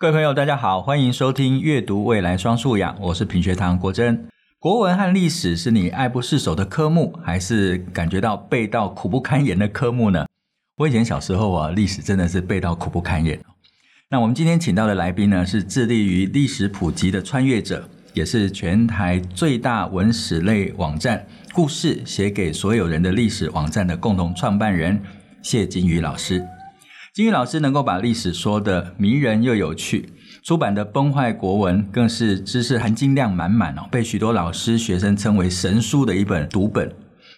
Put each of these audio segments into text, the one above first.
各位朋友，大家好，欢迎收听《阅读未来双素养》，我是品学堂国珍。国文和历史是你爱不释手的科目，还是感觉到背到苦不堪言的科目呢？我以前小时候啊，历史真的是背到苦不堪言。那我们今天请到的来宾呢，是致力于历史普及的穿越者，也是全台最大文史类网站“故事写给所有人的历史网站”的共同创办人谢金宇老师。金鱼老师能够把历史说得迷人又有趣，出版的《崩坏国文》更是知识含金量满满哦，被许多老师学生称为神书的一本读本。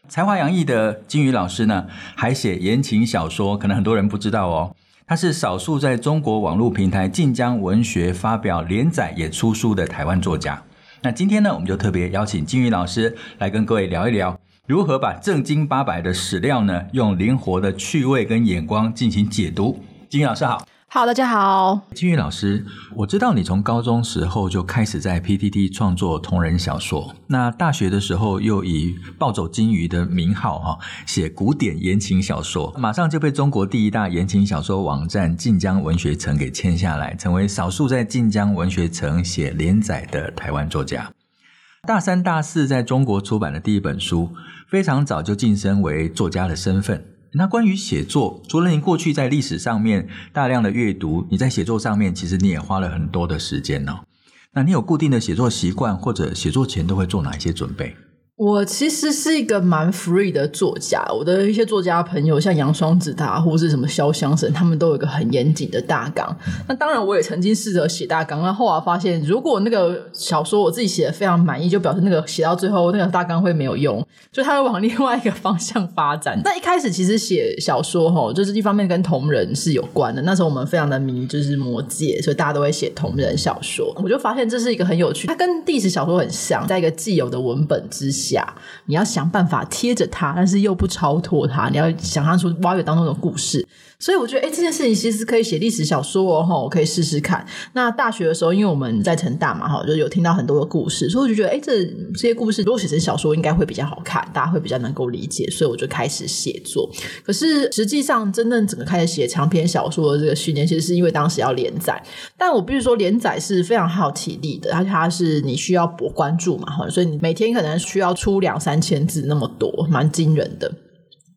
才华洋溢的金鱼老师呢，还写言情小说，可能很多人不知道哦。他是少数在中国网络平台晋江文学发表连载也出书的台湾作家。那今天呢，我们就特别邀请金鱼老师来跟各位聊一聊。如何把正经八百的史料呢，用灵活的趣味跟眼光进行解读？金鱼老师好，好，大家好。金宇老师，我知道你从高中时候就开始在 PTT 创作同人小说，那大学的时候又以暴走金鱼的名号哈写古典言情小说，马上就被中国第一大言情小说网站晋江文学城给签下来，成为少数在晋江文学城写连载的台湾作家。大三、大四在中国出版的第一本书，非常早就晋升为作家的身份。那关于写作，除了你过去在历史上面大量的阅读，你在写作上面其实你也花了很多的时间哦。那你有固定的写作习惯，或者写作前都会做哪一些准备？我其实是一个蛮 free 的作家，我的一些作家朋友，像杨双子他或是什么潇湘神，他们都有一个很严谨的大纲。嗯、那当然，我也曾经试着写大纲，那后来发现，如果那个小说我自己写的非常满意，就表示那个写到最后那个大纲会没有用，就它会往另外一个方向发展。那一开始其实写小说吼，就是一方面跟同人是有关的。那时候我们非常的迷，就是魔戒，所以大家都会写同人小说。我就发现这是一个很有趣，它跟历史小说很像，在一个既有的文本之下。下你要想办法贴着它，但是又不超脱它。你要想象出挖掘当中的故事，所以我觉得，哎，这件事情其实可以写历史小说哦，我可以试试看。那大学的时候，因为我们在成大嘛，哈，就有听到很多的故事，所以我就觉得，哎，这这些故事如果写成小说，应该会比较好看，大家会比较能够理解，所以我就开始写作。可是实际上，真正整个开始写长篇小说的这个训练，其实是因为当时要连载。但我必须说，连载是非常耗体力的，而且它是你需要博关注嘛，哈，所以你每天可能需要出两三千字那么多，蛮惊人的。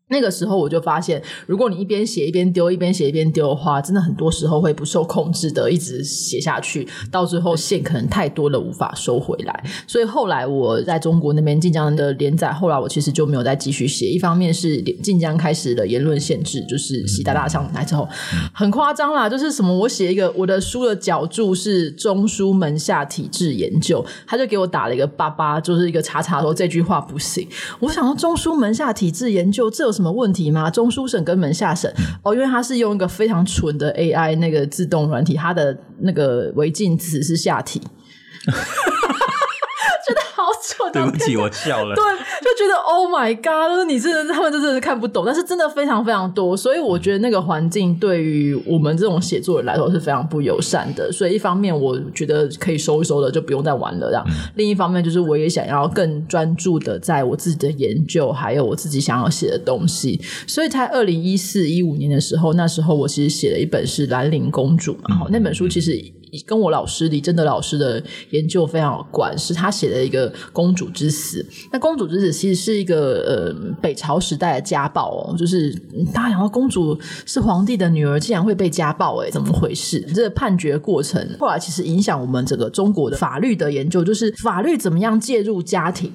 那个时候我就发现，如果你一边写一边丢，一边写一边丢的话，真的很多时候会不受控制的一直写下去，到最后线可能太多了，无法收回来。所以后来我在中国那边晋江的连载，后来我其实就没有再继续写。一方面是晋江开始了言论限制，就是习大大上台之后，很夸张啦，就是什么我写一个我的书的脚注是中书门下体制研究，他就给我打了一个八八，就是一个叉叉，说这句话不行。我想到中书门下体制研究这有什么问题吗？中书省跟门下省哦，因为它是用一个非常蠢的 AI 那个自动软体，它的那个违禁词是下体。对不起，我笑了。对，就觉得 Oh my God，你真的他们真的是看不懂，但是真的非常非常多，所以我觉得那个环境对于我们这种写作人来说是非常不友善的。所以一方面我觉得可以收一收的，就不用再玩了这样。嗯、另一方面就是我也想要更专注的在我自己的研究，还有我自己想要写的东西。所以在二零一四一五年的时候，那时候我其实写了一本是《兰陵公主》嘛，嗯、那本书其实。跟我老师李贞德老师的研究非常有关，是他写的一个公主之死。那公主之死其实是一个呃北朝时代的家暴哦，就是大家想到公主是皇帝的女儿，竟然会被家暴，诶，怎么回事？这个判决过程后来其实影响我们整个中国的法律的研究，就是法律怎么样介入家庭。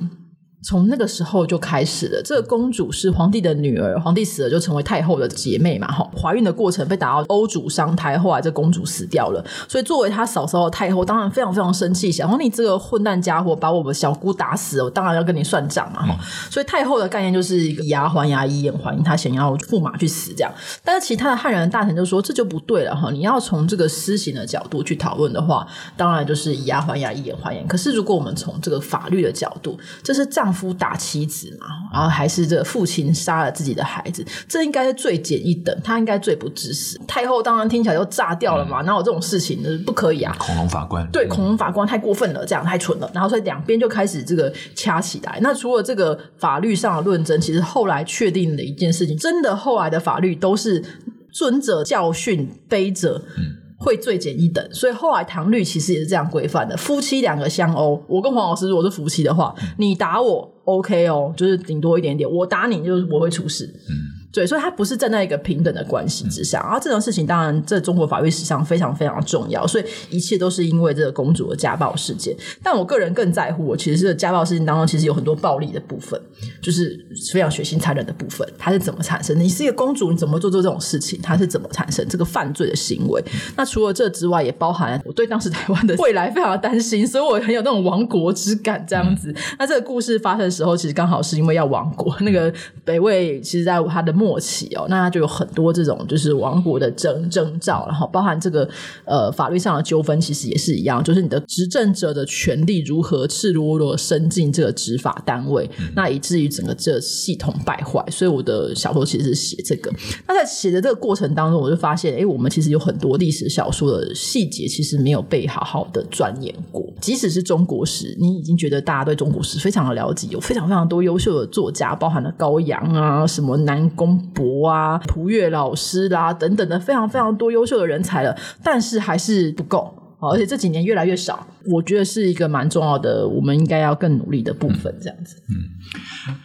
从那个时候就开始了。这个公主是皇帝的女儿，皇帝死了就成为太后的姐妹嘛。哈，怀孕的过程被打到欧主伤胎，后来这公主死掉了。所以作为她嫂嫂的太后，当然非常非常生气，想说你这个混蛋家伙把我们小姑打死了，我当然要跟你算账嘛。哈、嗯，所以太后的概念就是以牙还牙，以眼还眼，她想要驸马去死这样。但是其他的汉人的大臣就说这就不对了哈，你要从这个私刑的角度去讨论的话，当然就是以牙还牙，以眼还眼。可是如果我们从这个法律的角度，这是丈夫打妻子嘛，然后还是这个父亲杀了自己的孩子，这应该是罪减一等，他应该罪不至死。太后当然听起来就炸掉了嘛，哪、嗯、有这种事情？不可以啊！恐龙法官对，恐龙法官太过分了，这样太蠢了。然后所以两边就开始这个掐起来。那除了这个法律上的论争，其实后来确定的一件事情，真的后来的法律都是尊者教训，卑者。嗯会罪减一等，所以后来唐律其实也是这样规范的。夫妻两个相殴，我跟黄老师如果是夫妻的话，你打我 OK 哦，就是顶多一点点，我打你就是我会出事。嗯对，所以它不是站在一个平等的关系之上，然后这种事情当然在中国法律史上非常非常重要，所以一切都是因为这个公主的家暴事件。但我个人更在乎，我其实是家暴事件当中其实有很多暴力的部分，就是非常血腥残忍的部分，它是怎么产生的？你是一个公主，你怎么做做这种事情？它是怎么产生这个犯罪的行为？那除了这之外，也包含我对当时台湾的未来非常的担心，所以我很有那种亡国之感这样子。那这个故事发生的时候，其实刚好是因为要亡国，那个北魏其实在他的。末期哦，那他就有很多这种就是王国的征征兆，然后包含这个呃法律上的纠纷，其实也是一样，就是你的执政者的权利如何赤裸裸伸进这个执法单位，嗯、那以至于整个这系统败坏。所以我的小说其实是写这个。那在写的这个过程当中，我就发现，哎，我们其实有很多历史小说的细节，其实没有被好好的钻研过。即使是中国史，你已经觉得大家对中国史非常的了解，有非常非常多优秀的作家，包含了高阳啊，什么南宫。博啊，蒲月老师啦、啊，等等的非常非常多优秀的人才了，但是还是不够，而且这几年越来越少，我觉得是一个蛮重要的，我们应该要更努力的部分，这样子。嗯，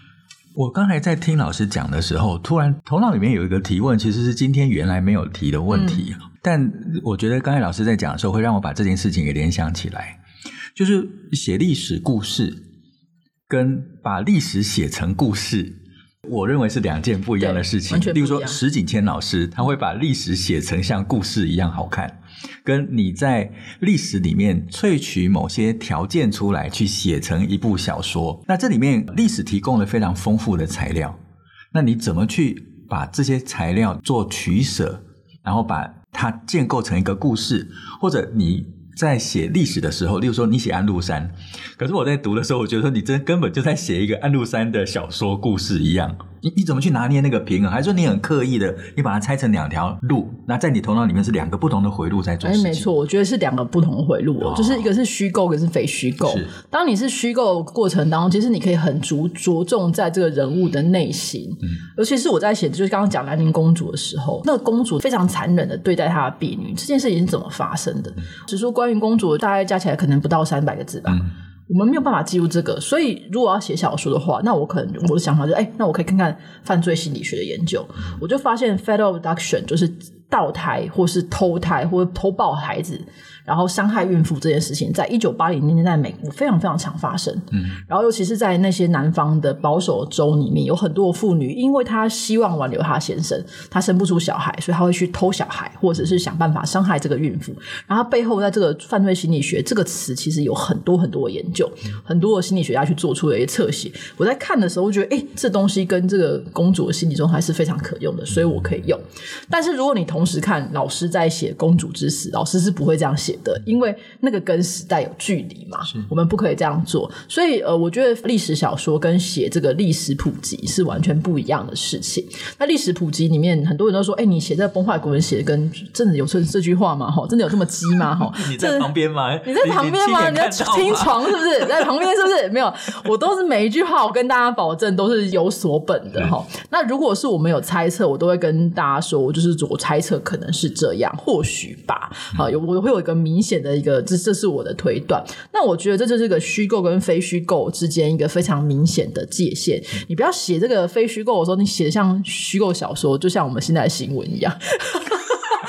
我刚才在听老师讲的时候，突然头脑里面有一个提问，其实是今天原来没有提的问题，嗯、但我觉得刚才老师在讲的时候，会让我把这件事情给联想起来，就是写历史故事跟把历史写成故事。我认为是两件不一样的事情。例如说，石景谦老师他会把历史写成像故事一样好看，跟你在历史里面萃取某些条件出来去写成一部小说，那这里面历史提供了非常丰富的材料，那你怎么去把这些材料做取舍，然后把它建构成一个故事，或者你？在写历史的时候，例如说你写安禄山，可是我在读的时候，我觉得说你这根本就在写一个安禄山的小说故事一样。你你怎么去拿捏那个平衡？还是说你很刻意的，你把它拆成两条路？那在你头脑里面是两个不同的回路在做事情？哎，没错，我觉得是两个不同的回路哦，就是一个是虚构，一个是非虚构。当你是虚构过程当中，其实你可以很着着重在这个人物的内心。嗯，尤其是我在写，就是刚刚讲兰陵公主的时候，那个公主非常残忍的对待她的婢女，这件事情是怎么发生的？只说关于公主，大概加起来可能不到三百个字吧。嗯我们没有办法记录这个，所以如果要写小说的话，那我可能我的想法就是，哎，那我可以看看犯罪心理学的研究。我就发现 federal abduction 就是倒胎或是偷胎或者偷抱孩子。然后伤害孕妇这件事情，在一九八零年代在美国非常非常常发生。嗯，然后尤其是在那些南方的保守州里面，有很多妇女，因为她希望挽留她先生，她生不出小孩，所以她会去偷小孩，或者是想办法伤害这个孕妇。然后背后在这个犯罪心理学这个词，其实有很多很多的研究，很多的心理学家去做出了一些侧写。我在看的时候，我觉得，哎，这东西跟这个公主的心理状态是非常可用的，所以我可以用。但是如果你同时看老师在写《公主之死》，老师是不会这样写的，因为那个跟时代有距离嘛，我们不可以这样做。所以呃，我觉得历史小说跟写这个历史普及是完全不一样的事情。那历史普及里面，很多人都说：“哎，你写这崩坏国文写的跟真的有这这句话吗？哈，真的有这么鸡吗？哈 你在旁边吗？你在旁边吗？你在听床是不是？在旁边是不是？没有，我都是每一句话，我跟大家保证都是有所本的哈。那如果是我们有猜测，我都会跟大家说，我就是我猜测可能是这样，或许吧。好，有我会有一个明显的。一个，这这是我的推断。那我觉得这就是个虚构跟非虚构之间一个非常明显的界限。你不要写这个非虚构的时候，你写像虚构小说，就像我们现在的新闻一样。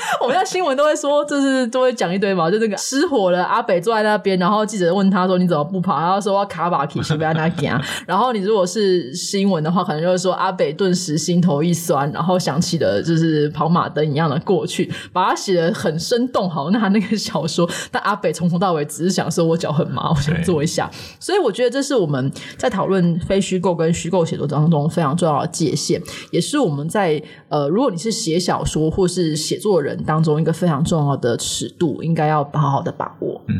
我们在新闻都会说，就是都会讲一堆嘛，就那个失火了，阿北坐在那边，然后记者问他说：“你怎么不跑？”然后说：“要卡巴奇，随便他讲。”然后你如果是新闻的话，可能就会说阿北顿时心头一酸，然后想起了就是跑马灯一样的过去，把它写的很生动。好，那那个小说，但阿北从头到尾只是想说：“我脚很麻，我想坐一下。”所以我觉得这是我们在讨论非虚构跟虚构写作当中非常重要的界限，也是我们在呃，如果你是写小说或是写作人。当中一个非常重要的尺度，应该要好好的把握。嗯，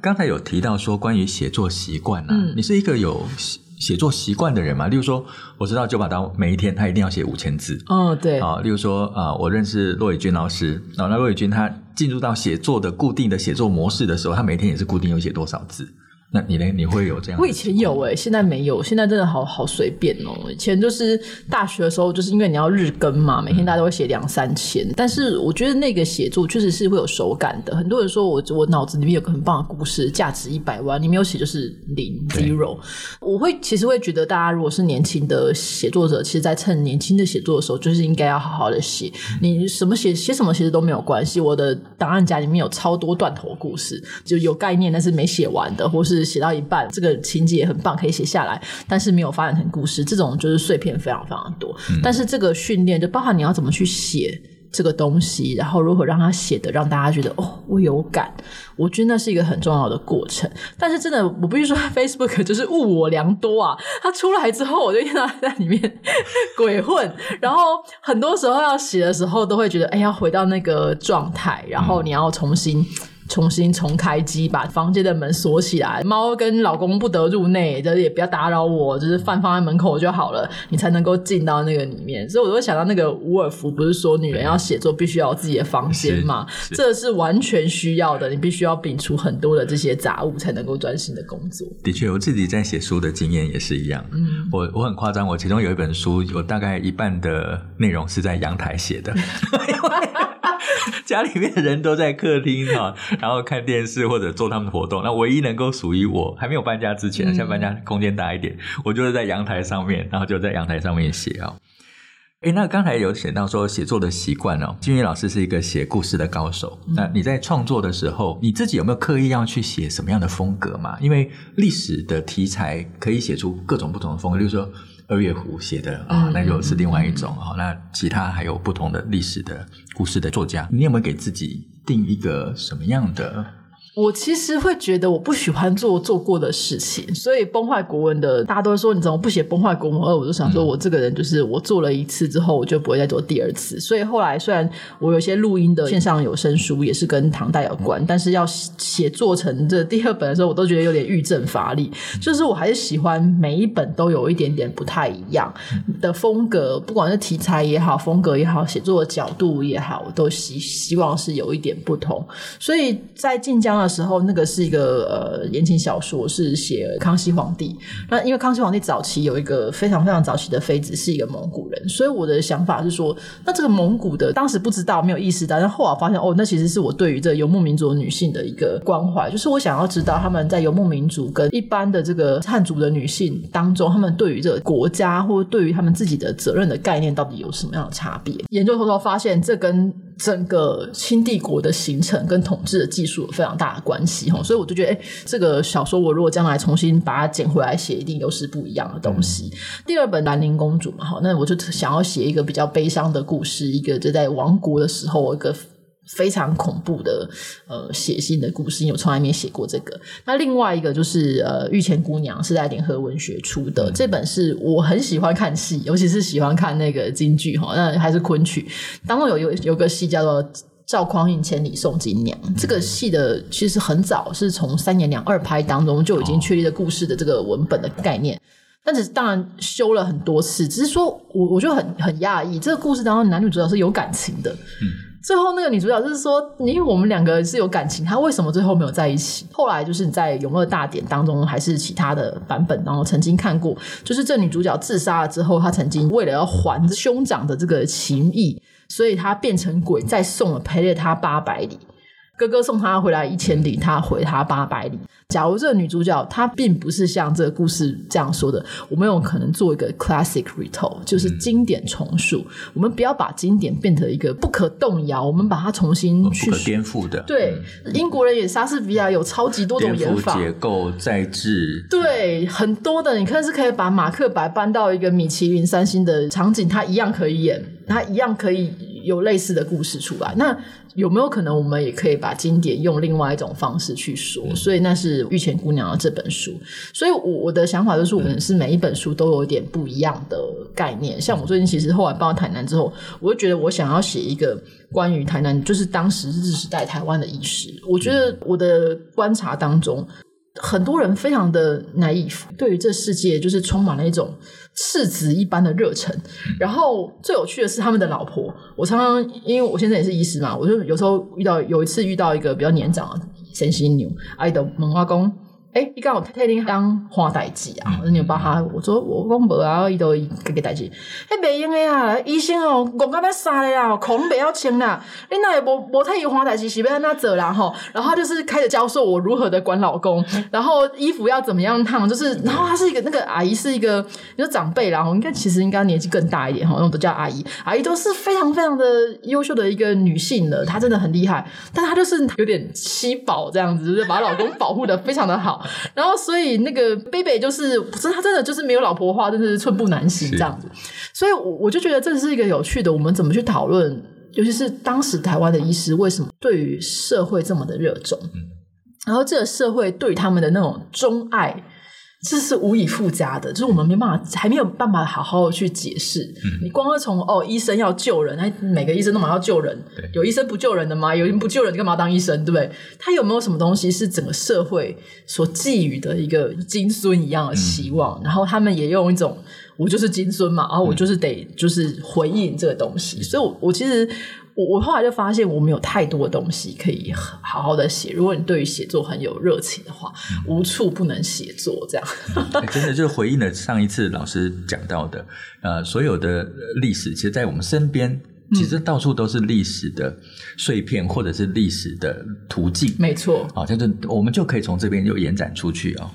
刚才有提到说关于写作习惯呢、啊，嗯、你是一个有写作习惯的人吗？例如说，我知道九把刀每一天他一定要写五千字。哦，对啊。例如说啊，我认识骆以军老师啊，那骆以军他进入到写作的固定的写作模式的时候，他每天也是固定有写多少字。那你呢？你会有这样？我以前有诶，现在没有。现在真的好好随便哦。以前就是大学的时候，就是因为你要日更嘛，每天大家都会写两三千。但是我觉得那个写作确实是会有手感的。很多人说我我脑子里面有个很棒的故事，价值一百万，你没有写就是零 zero。我会其实会觉得，大家如果是年轻的写作者，其实，在趁年轻的写作的时候，就是应该要好好的写。你什么写写什么其实都没有关系。我的档案夹里面有超多断头故事，就有概念但是没写完的，或是。是写到一半，这个情节也很棒，可以写下来，但是没有发展成故事，这种就是碎片非常非常多。嗯、但是这个训练就包含你要怎么去写这个东西，然后如何让他写的让大家觉得哦，我有感，我觉得那是一个很重要的过程。但是真的，我必须说，Facebook 就是误我良多啊！它出来之后，我就听到在里面 鬼混，然后很多时候要写的时候，都会觉得哎，要回到那个状态，然后你要重新。重新重开机，把房间的门锁起来，猫跟老公不得入内，就是也不要打扰我，就是饭放在门口就好了，你才能够进到那个里面。所以我都会想到那个伍尔夫，不是说女人要写作必须要有自己的房间嘛？这是完全需要的，你必须要摒除很多的这些杂物，才能够专心的工作。的确，我自己在写书的经验也是一样。嗯，我我很夸张，我其中有一本书，有大概一半的内容是在阳台写的。家里面的人都在客厅哈，然后看电视或者做他们的活动。那唯一能够属于我还没有搬家之前，现在搬家空间大一点，我就是在阳台上面，然后就在阳台上面写啊。诶，那刚才有写到说写作的习惯哦，金宇老师是一个写故事的高手。那你在创作的时候，你自己有没有刻意要去写什么样的风格嘛？因为历史的题材可以写出各种不同的风格，例如说。二月湖写的啊，那就是另外一种啊。那其他还有不同的历史的故事的作家，你有没有给自己定一个什么样的？我其实会觉得我不喜欢做做过的事情，所以崩坏国文的大家都说你怎么不写崩坏国文二？我就想说我这个人就是我做了一次之后，我就不会再做第二次。所以后来虽然我有些录音的线上有声书也是跟唐代有关，但是要写做成这第二本的时候，我都觉得有点欲症乏力。就是我还是喜欢每一本都有一点点不太一样的风格，不管是题材也好，风格也好，写作的角度也好，我都希希望是有一点不同。所以在晋江的时候，那个是一个呃言情小说，是写康熙皇帝。那因为康熙皇帝早期有一个非常非常早期的妃子是一个蒙古人，所以我的想法是说，那这个蒙古的当时不知道，没有意识到，但后来发现哦，那其实是我对于这游牧民族女性的一个关怀，就是我想要知道他们在游牧民族跟一般的这个汉族的女性当中，他们对于这个国家或对于他们自己的责任的概念到底有什么样的差别？研究后头发现，这跟整个清帝国的形成跟统治的技术有非常大的关系哈，所以我就觉得，哎，这个小说我如果将来重新把它捡回来写，一定又是不一样的东西。嗯、第二本《兰陵公主》嘛，哈，那我就想要写一个比较悲伤的故事，一个就在亡国的时候一个。非常恐怖的呃血腥的故事，因为我从来没写过这个。那另外一个就是呃《御前姑娘》是在联合文学出的，嗯、这本是我很喜欢看戏，尤其是喜欢看那个京剧哈，那还是昆曲。当中有有有个戏叫做《赵匡胤千里送金娘》，嗯、这个戏的其实很早是从三言两二拍当中就已经确立了故事的这个文本的概念，哦、但是当然修了很多次。只是说我我就很很讶异，这个故事当中男女主角是有感情的。嗯最后那个女主角就是说，因为我们两个是有感情，她为什么最后没有在一起？后来就是你在《永乐大典》当中，还是其他的版本，然后曾经看过，就是这女主角自杀了之后，她曾经为了要还兄长的这个情谊，所以她变成鬼，再送了陪了她八百里。哥哥送她回来一千里，她回他八百里。假如这个女主角她并不是像这个故事这样说的，我们有可能做一个 classic retold，就是经典重塑。嗯、我们不要把经典变成一个不可动摇，我们把它重新去颠覆的。对，嗯、英国人也莎士比亚有超级多种演法，结构再制。对，很多的，你看是可以把马克白搬到一个米其林三星的场景，他一样可以演，他一样可以有类似的故事出来。那有没有可能，我们也可以把经典用另外一种方式去说？嗯、所以那是《御前姑娘》的这本书。所以我我的想法就是，我们是每一本书都有一点不一样的概念。嗯、像我最近其实后来搬到台南之后，我就觉得我想要写一个关于台南，就是当时日时代台湾的意识。我觉得我的观察当中，很多人非常的 naive，对于这世界就是充满了一种。赤子一般的热忱，然后最有趣的是他们的老婆。我常常因为我现在也是医师嘛，我就有时候遇到有一次遇到一个比较年长的先生牛，爱的猛化工。哎，你刚好特定当花代志啊？你帮他，我说我讲无啊，伊都个个代志。哎，袂用的啊，医生哦，讲到要杀的啊，口不要清啦。你那也无无替伊花代志，是要安怎做啦吼？然后他就是开始教授我如何的管老公，然后衣服要怎么样烫，就是，然后他是一个那个阿姨是一个你说长辈啦，然后应该其实应该年纪更大一点哈，那种都叫阿姨，阿姨都是非常非常的优秀的一个女性的，她真的很厉害，但她就是有点七宝这样子，就是把老公保护的非常的好。然后，所以那个贝贝就是，不是他真的就是没有老婆的话，真的是寸步难行这样子。所以，我我就觉得这是一个有趣的，我们怎么去讨论，尤其是当时台湾的医师为什么对于社会这么的热衷，然后这个社会对他们的那种钟爱。这是无以复加的，就是我们没办法，还没有办法好好的去解释。嗯、你光是从哦，医生要救人，哎，每个医生都嘛要救人，对有医生不救人的吗？有人不救人，你干嘛当医生？对不对？他有没有什么东西是整个社会所寄予的一个金孙一样的希望？嗯、然后他们也用一种，我就是金孙嘛，然后我就是得就是回应这个东西。嗯、所以我，我我其实。我我后来就发现，我们有太多的东西可以好好的写。如果你对于写作很有热情的话，嗯、无处不能写作。这样、真的就是回应了上一次老师讲到的，呃，所有的历史，其实，在我们身边，其实到处都是历史的碎片，或者是历史的途径。没错，好，就是我们就可以从这边就延展出去哦。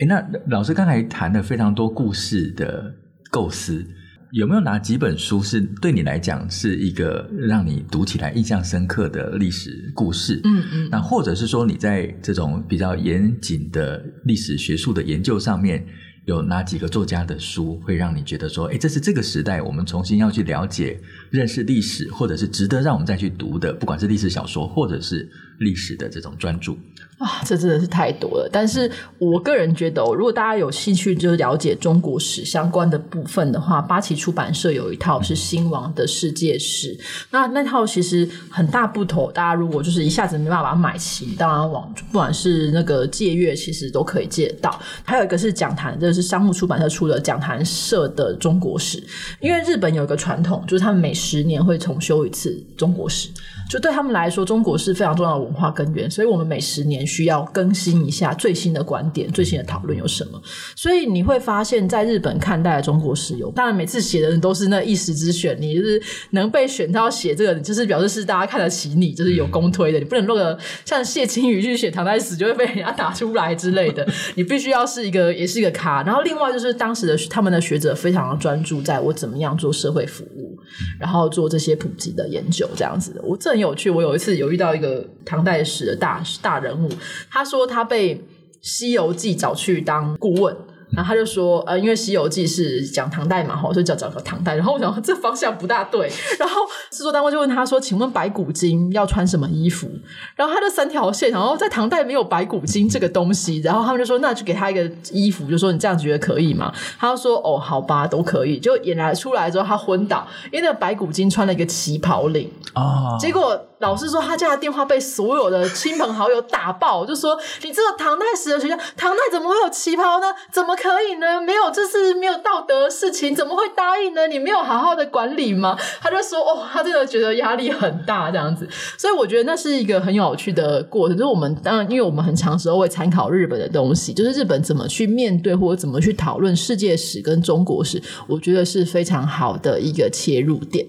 诶，那老师刚才谈了非常多故事的构思。有没有哪几本书是对你来讲是一个让你读起来印象深刻的历史故事？嗯嗯，那或者是说你在这种比较严谨的历史学术的研究上面，有哪几个作家的书会让你觉得说，哎，这是这个时代我们重新要去了解、认识历史，或者是值得让我们再去读的，不管是历史小说或者是历史的这种专注？啊，这真的是太多了。但是我个人觉得，如果大家有兴趣，就是了解中国史相关的部分的话，八旗出版社有一套是《新王的世界史》，那那套其实很大部头。大家如果就是一下子没办法把它买齐，当然网不管是那个借阅，其实都可以借到。还有一个是讲坛，这是商务出版社出的讲坛社的中国史。因为日本有一个传统，就是他们每十年会重修一次中国史，就对他们来说，中国是非常重要的文化根源，所以我们每十年。需要更新一下最新的观点，最新的讨论有什么？所以你会发现，在日本看待中国史有，当然每次写的人都是那一时之选，你就是能被选到写这个，就是表示是大家看得起你，就是有公推的。你不能弄个像谢清宇去写唐代史就会被人家打出来之类的，你必须要是一个也是一个咖。然后另外就是当时的他们的学者非常的专注，在我怎么样做社会服务，然后做这些普及的研究这样子的。我这很有趣，我有一次有遇到一个唐代史的大大人物。他说他被《西游记》找去当顾问。然后他就说，呃，因为《西游记》是讲唐代嘛，哈，所以叫找个唐代。然后我想这方向不大对。然后制作单位就问他说：“请问白骨精要穿什么衣服？”然后他的三条线，然后在唐代没有白骨精这个东西。然后他们就说：“那就给他一个衣服，就说你这样觉得可以吗？”他就说：“哦，好吧，都可以。”就演来出来之后，他昏倒，因为那个白骨精穿了一个旗袍领啊。结果老师说他家的电话被所有的亲朋好友打爆，就说：“你这个唐代史的学校，唐代怎么会有旗袍呢？怎么？”可以呢？没有，这是没有道德的事情，怎么会答应呢？你没有好好的管理吗？他就说：“哦，他真的觉得压力很大，这样子。”所以我觉得那是一个很有趣的过程。就是我们当然，因为我们很长时候会参考日本的东西，就是日本怎么去面对或者怎么去讨论世界史跟中国史，我觉得是非常好的一个切入点。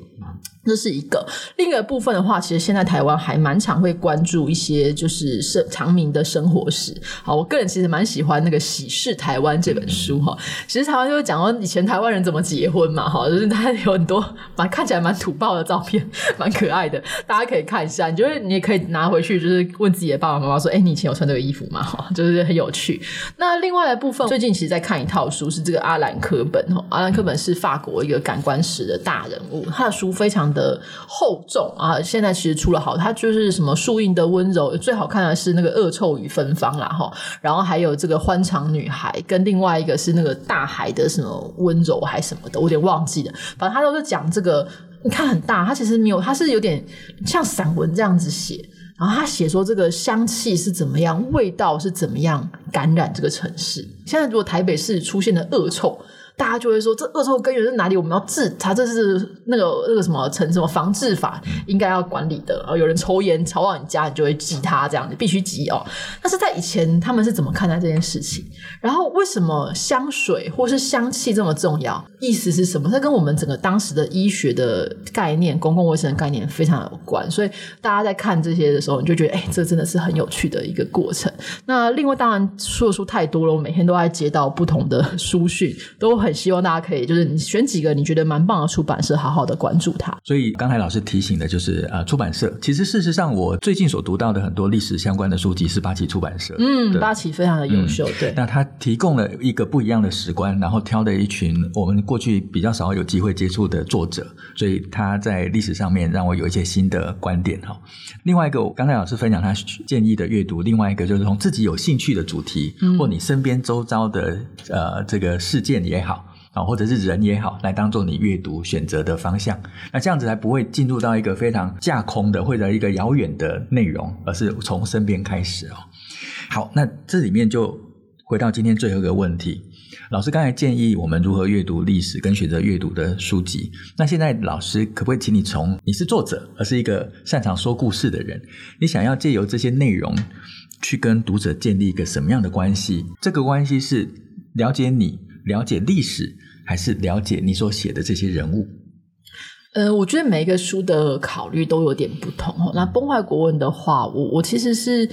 这是一个，另一个部分的话，其实现在台湾还蛮常会关注一些就是生长明的生活史。好，我个人其实蛮喜欢那个《喜事台湾》这本书哈。其实台湾就会讲到以前台湾人怎么结婚嘛，哈，就是它有很多蛮看起来蛮土爆的照片，蛮可爱的，大家可以看一下。你觉得你也可以拿回去，就是问自己的爸爸妈妈说：“哎，你以前有穿这个衣服吗？”哈，就是很有趣。那另外的部分，最近其实在看一套书，是这个阿兰·科本哈。阿兰·科本是法国一个感官史的大人物，他的书非常的。的厚重啊，现在其实出了好，它就是什么树荫的温柔，最好看的是那个恶臭与芬芳啦哈，然后还有这个欢场女孩，跟另外一个是那个大海的什么温柔还什么的，我有点忘记了，反正他都是讲这个，你看很大，他其实没有，他是有点像散文这样子写，然后他写说这个香气是怎么样，味道是怎么样感染这个城市。现在如果台北市出现的恶臭。大家就会说这恶臭根源是哪里？我们要治它，这是那个那个什么成什么防治法应该要管理的。然后有人抽烟吵到你家，你就会挤他，这样你必须挤哦。但是在以前，他们是怎么看待这件事情？然后为什么香水或是香气这么重要？意思是什么？它跟我们整个当时的医学的概念、公共卫生的概念非常有关。所以大家在看这些的时候，你就觉得，哎，这真的是很有趣的一个过程。那另外，当然说的书太多了，我每天都在接到不同的书讯，都很希望大家可以就是你选几个你觉得蛮棒的出版社，好好的关注它。所以刚才老师提醒的就是呃，出版社。其实事实上，我最近所读到的很多历史相关的书籍是八旗出版社。嗯，八旗非常的优秀。嗯、对，那他提供了一个不一样的史观，然后挑了一群我们过去比较少有机会接触的作者，所以他在历史上面让我有一些新的观点哈。另外一个，刚才老师分享他建议的阅读，另外一个就是从自己有兴趣的主题，嗯、或你身边周遭的呃这个事件也好啊，或者是人也好，来当做你阅读选择的方向。那这样子才不会进入到一个非常架空的或者一个遥远的内容，而是从身边开始哦。好，那这里面就回到今天最后一个问题。老师刚才建议我们如何阅读历史跟选择阅读的书籍。那现在老师可不可以请你从你是作者，而是一个擅长说故事的人，你想要借由这些内容去跟读者建立一个什么样的关系？这个关系是了解你、了解历史，还是了解你所写的这些人物？呃，我觉得每一个书的考虑都有点不同。那崩坏国文的话，我我其实是。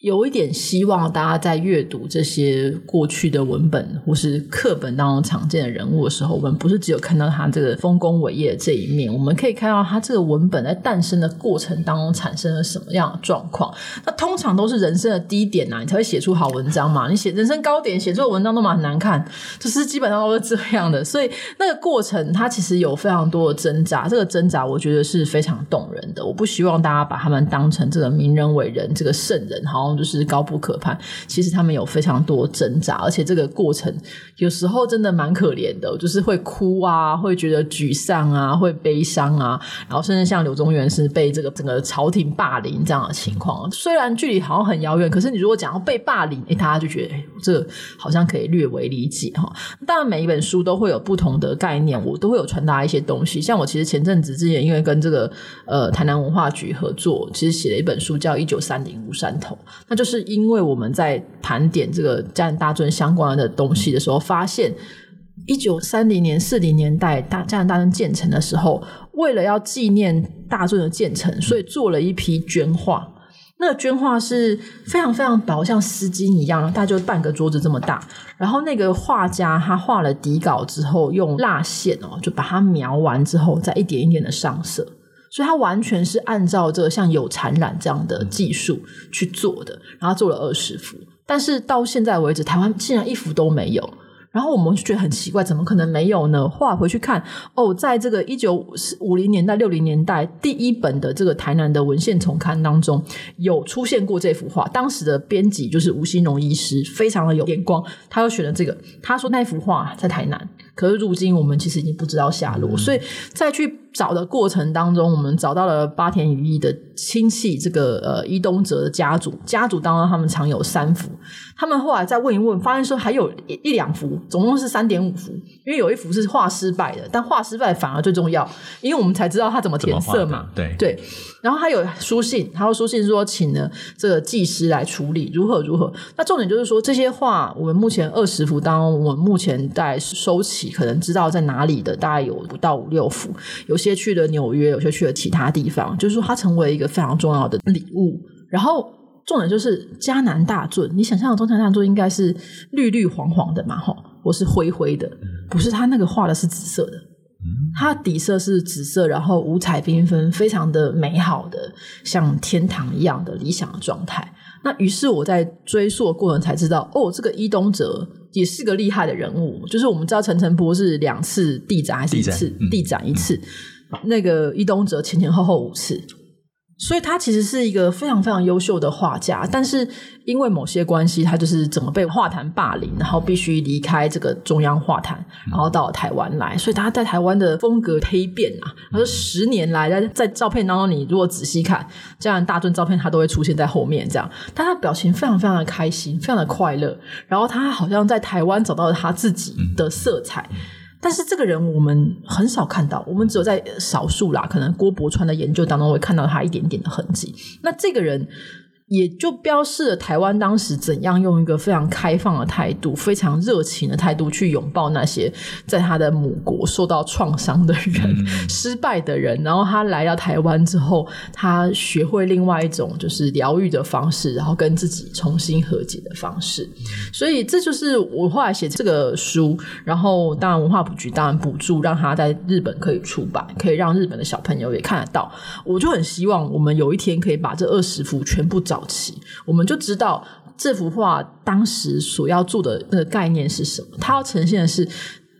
有一点希望，大家在阅读这些过去的文本或是课本当中常见的人物的时候，我们不是只有看到他这个丰功伟业这一面，我们可以看到他这个文本在诞生的过程当中产生了什么样的状况。那通常都是人生的低点啊，你才会写出好文章嘛。你写人生高点，写出的文章都蛮难看，就是基本上都是这样的。所以那个过程，它其实有非常多的挣扎。这个挣扎，我觉得是非常动人的。我不希望大家把他们当成这个名人伟人，这个圣人，好。就是高不可攀，其实他们有非常多挣扎，而且这个过程有时候真的蛮可怜的，就是会哭啊，会觉得沮丧啊，会悲伤啊，然后甚至像柳宗元是被这个整个朝廷霸凌这样的情况。虽然距离好像很遥远，可是你如果讲到被霸凌，诶，大家就觉得诶，这个好像可以略微理解哈。当然，每一本书都会有不同的概念，我都会有传达一些东西。像我其实前阵子之前，因为跟这个呃台南文化局合作，其实写了一本书叫《一九三零吴山头》，那就是因为我们在盘点这个加拿大尊相关的东西的时候，发现一九三零年、四零年代大加拿大尊建成的时候，为了要纪念大尊的建成，所以做了一批绢画。那个绢画是非常非常薄，像丝巾一样，大概就半个桌子这么大。然后那个画家他画了底稿之后，用蜡线哦，就把它描完之后，再一点一点的上色。所以他完全是按照这个像有产染这样的技术去做的，然后做了二十幅，但是到现在为止，台湾竟然一幅都没有。然后我们就觉得很奇怪，怎么可能没有呢？后来回去看，哦，在这个一九五零年代、六零年代第一本的这个台南的文献丛刊当中，有出现过这幅画。当时的编辑就是吴新荣医师，非常的有眼光，他又选了这个。他说那幅画在台南，可是如今我们其实已经不知道下落。嗯、所以再去找的过程当中，我们找到了八田羽一的亲戚，这个呃伊东哲的家族，家族当中他们藏有三幅。他们后来再问一问，发现说还有一一两幅，总共是三点五幅，因为有一幅是画失败的，但画失败反而最重要，因为我们才知道他怎么填色嘛。对对，然后还有书信，还有书信说请了这个技师来处理，如何如何。那重点就是说这些画，我们目前二十幅当中，我们目前在收起，可能知道在哪里的大概有不到五六幅，有些去了纽约，有些去了其他地方，就是说它成为一个非常重要的礼物，然后。重点就是迦南大圳，你想象的中嘉南大圳应该是绿绿黄黄的嘛，吼，或是灰灰的，不是，它那个画的是紫色的，它底色是紫色，然后五彩缤纷，非常的美好的，像天堂一样的理想的状态。那于是我在追溯的过程才知道，哦，这个伊东哲也是个厉害的人物，就是我们知道陈诚波是两次地展还是一次地展，嗯，地展一次，那个伊东哲前前后后五次。所以他其实是一个非常非常优秀的画家，但是因为某些关系，他就是整个被画坛霸凌，然后必须离开这个中央画坛，然后到了台湾来。所以他在台湾的风格忒变啊！他说十年来，在在照片当中，你如果仔细看，这样大尊照片，他都会出现在后面这样。但他表情非常非常的开心，非常的快乐。然后他好像在台湾找到了他自己的色彩。但是这个人我们很少看到，我们只有在少数啦，可能郭伯川的研究当中会看到他一点点的痕迹。那这个人。也就标示了台湾当时怎样用一个非常开放的态度、非常热情的态度去拥抱那些在他的母国受到创伤的人、嗯、失败的人。然后他来到台湾之后，他学会另外一种就是疗愈的方式，然后跟自己重新和解的方式。所以这就是我后来写这个书。然后当然文化部局当然补助让他在日本可以出版，可以让日本的小朋友也看得到。我就很希望我们有一天可以把这二十幅全部找。早期，我们就知道这幅画当时所要做的那个概念是什么。它要呈现的是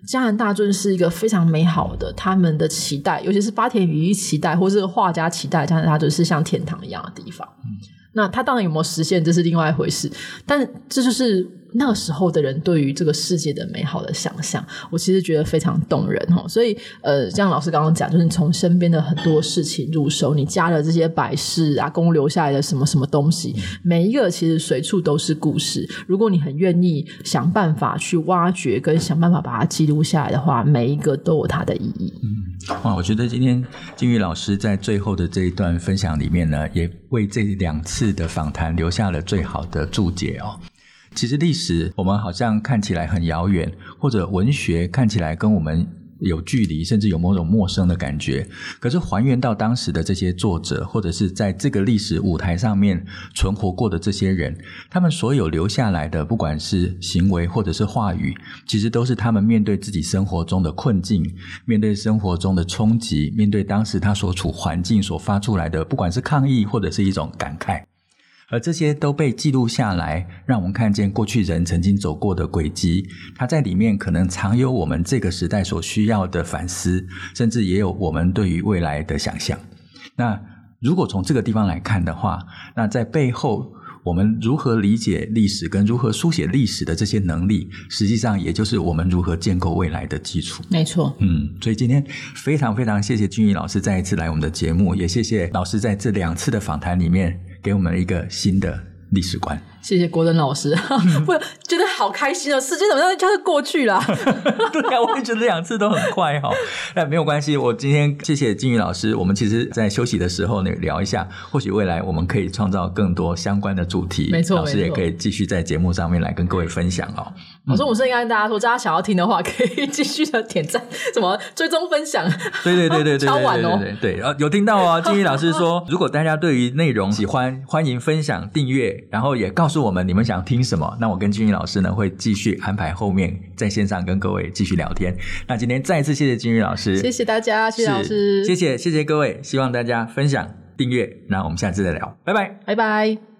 加拿大尊是一个非常美好的，他们的期待，尤其是八田羽衣期待，或是画家期待加拿大尊是像天堂一样的地方。嗯、那他当然有没有实现，这是另外一回事。但这就是。那个时候的人对于这个世界的美好的想象，我其实觉得非常动人哈。所以，呃，像老师刚刚讲，就是从身边的很多事情入手，你加了这些摆饰，啊公留下来的什么什么东西，每一个其实随处都是故事。如果你很愿意想办法去挖掘，跟想办法把它记录下来的话，每一个都有它的意义。嗯，哇，我觉得今天金宇老师在最后的这一段分享里面呢，也为这两次的访谈留下了最好的注解哦。其实历史，我们好像看起来很遥远，或者文学看起来跟我们有距离，甚至有某种陌生的感觉。可是还原到当时的这些作者，或者是在这个历史舞台上面存活过的这些人，他们所有留下来的，不管是行为或者是话语，其实都是他们面对自己生活中的困境，面对生活中的冲击，面对当时他所处环境所发出来的，不管是抗议或者是一种感慨。而这些都被记录下来，让我们看见过去人曾经走过的轨迹。它在里面可能藏有我们这个时代所需要的反思，甚至也有我们对于未来的想象。那如果从这个地方来看的话，那在背后我们如何理解历史跟如何书写历史的这些能力，实际上也就是我们如何建构未来的基础。没错，嗯，所以今天非常非常谢谢君仪老师再一次来我们的节目，也谢谢老师在这两次的访谈里面。给我们一个新的历史观。谢谢国珍老师，不觉得好开心哦！时间怎么样就是过去了？对啊，我也觉得两次都很快哈。那 没有关系，我今天谢谢金宇老师。我们其实，在休息的时候呢，聊一下，或许未来我们可以创造更多相关的主题。没错，老师也可以继续在节目上面来跟各位分享哦。我说，我是应该跟大家说，大家想要听的话，可以继续的点赞，什么追踪分享。对对对对对，敲碗哦。对，有听到哦。金宇老师说，如果大家对于内容喜欢，欢迎分享、订阅，然后也告诉。我们你们想听什么？那我跟金玉老师呢，会继续安排后面在线上跟各位继续聊天。那今天再一次谢谢金玉老师，谢谢大家，谢谢老师，谢谢谢谢各位，希望大家分享订阅。那我们下次再聊，拜拜，拜拜。